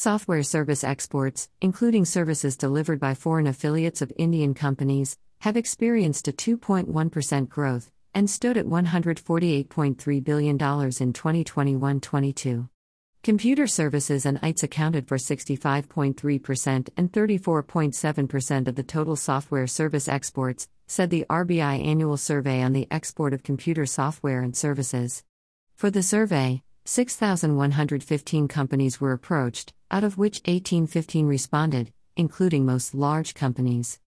Software service exports, including services delivered by foreign affiliates of Indian companies, have experienced a 2.1% growth and stood at $148.3 billion in 2021 22. Computer services and ITES accounted for 65.3% and 34.7% of the total software service exports, said the RBI annual survey on the export of computer software and services. For the survey, 6,115 companies were approached, out of which 1815 responded, including most large companies.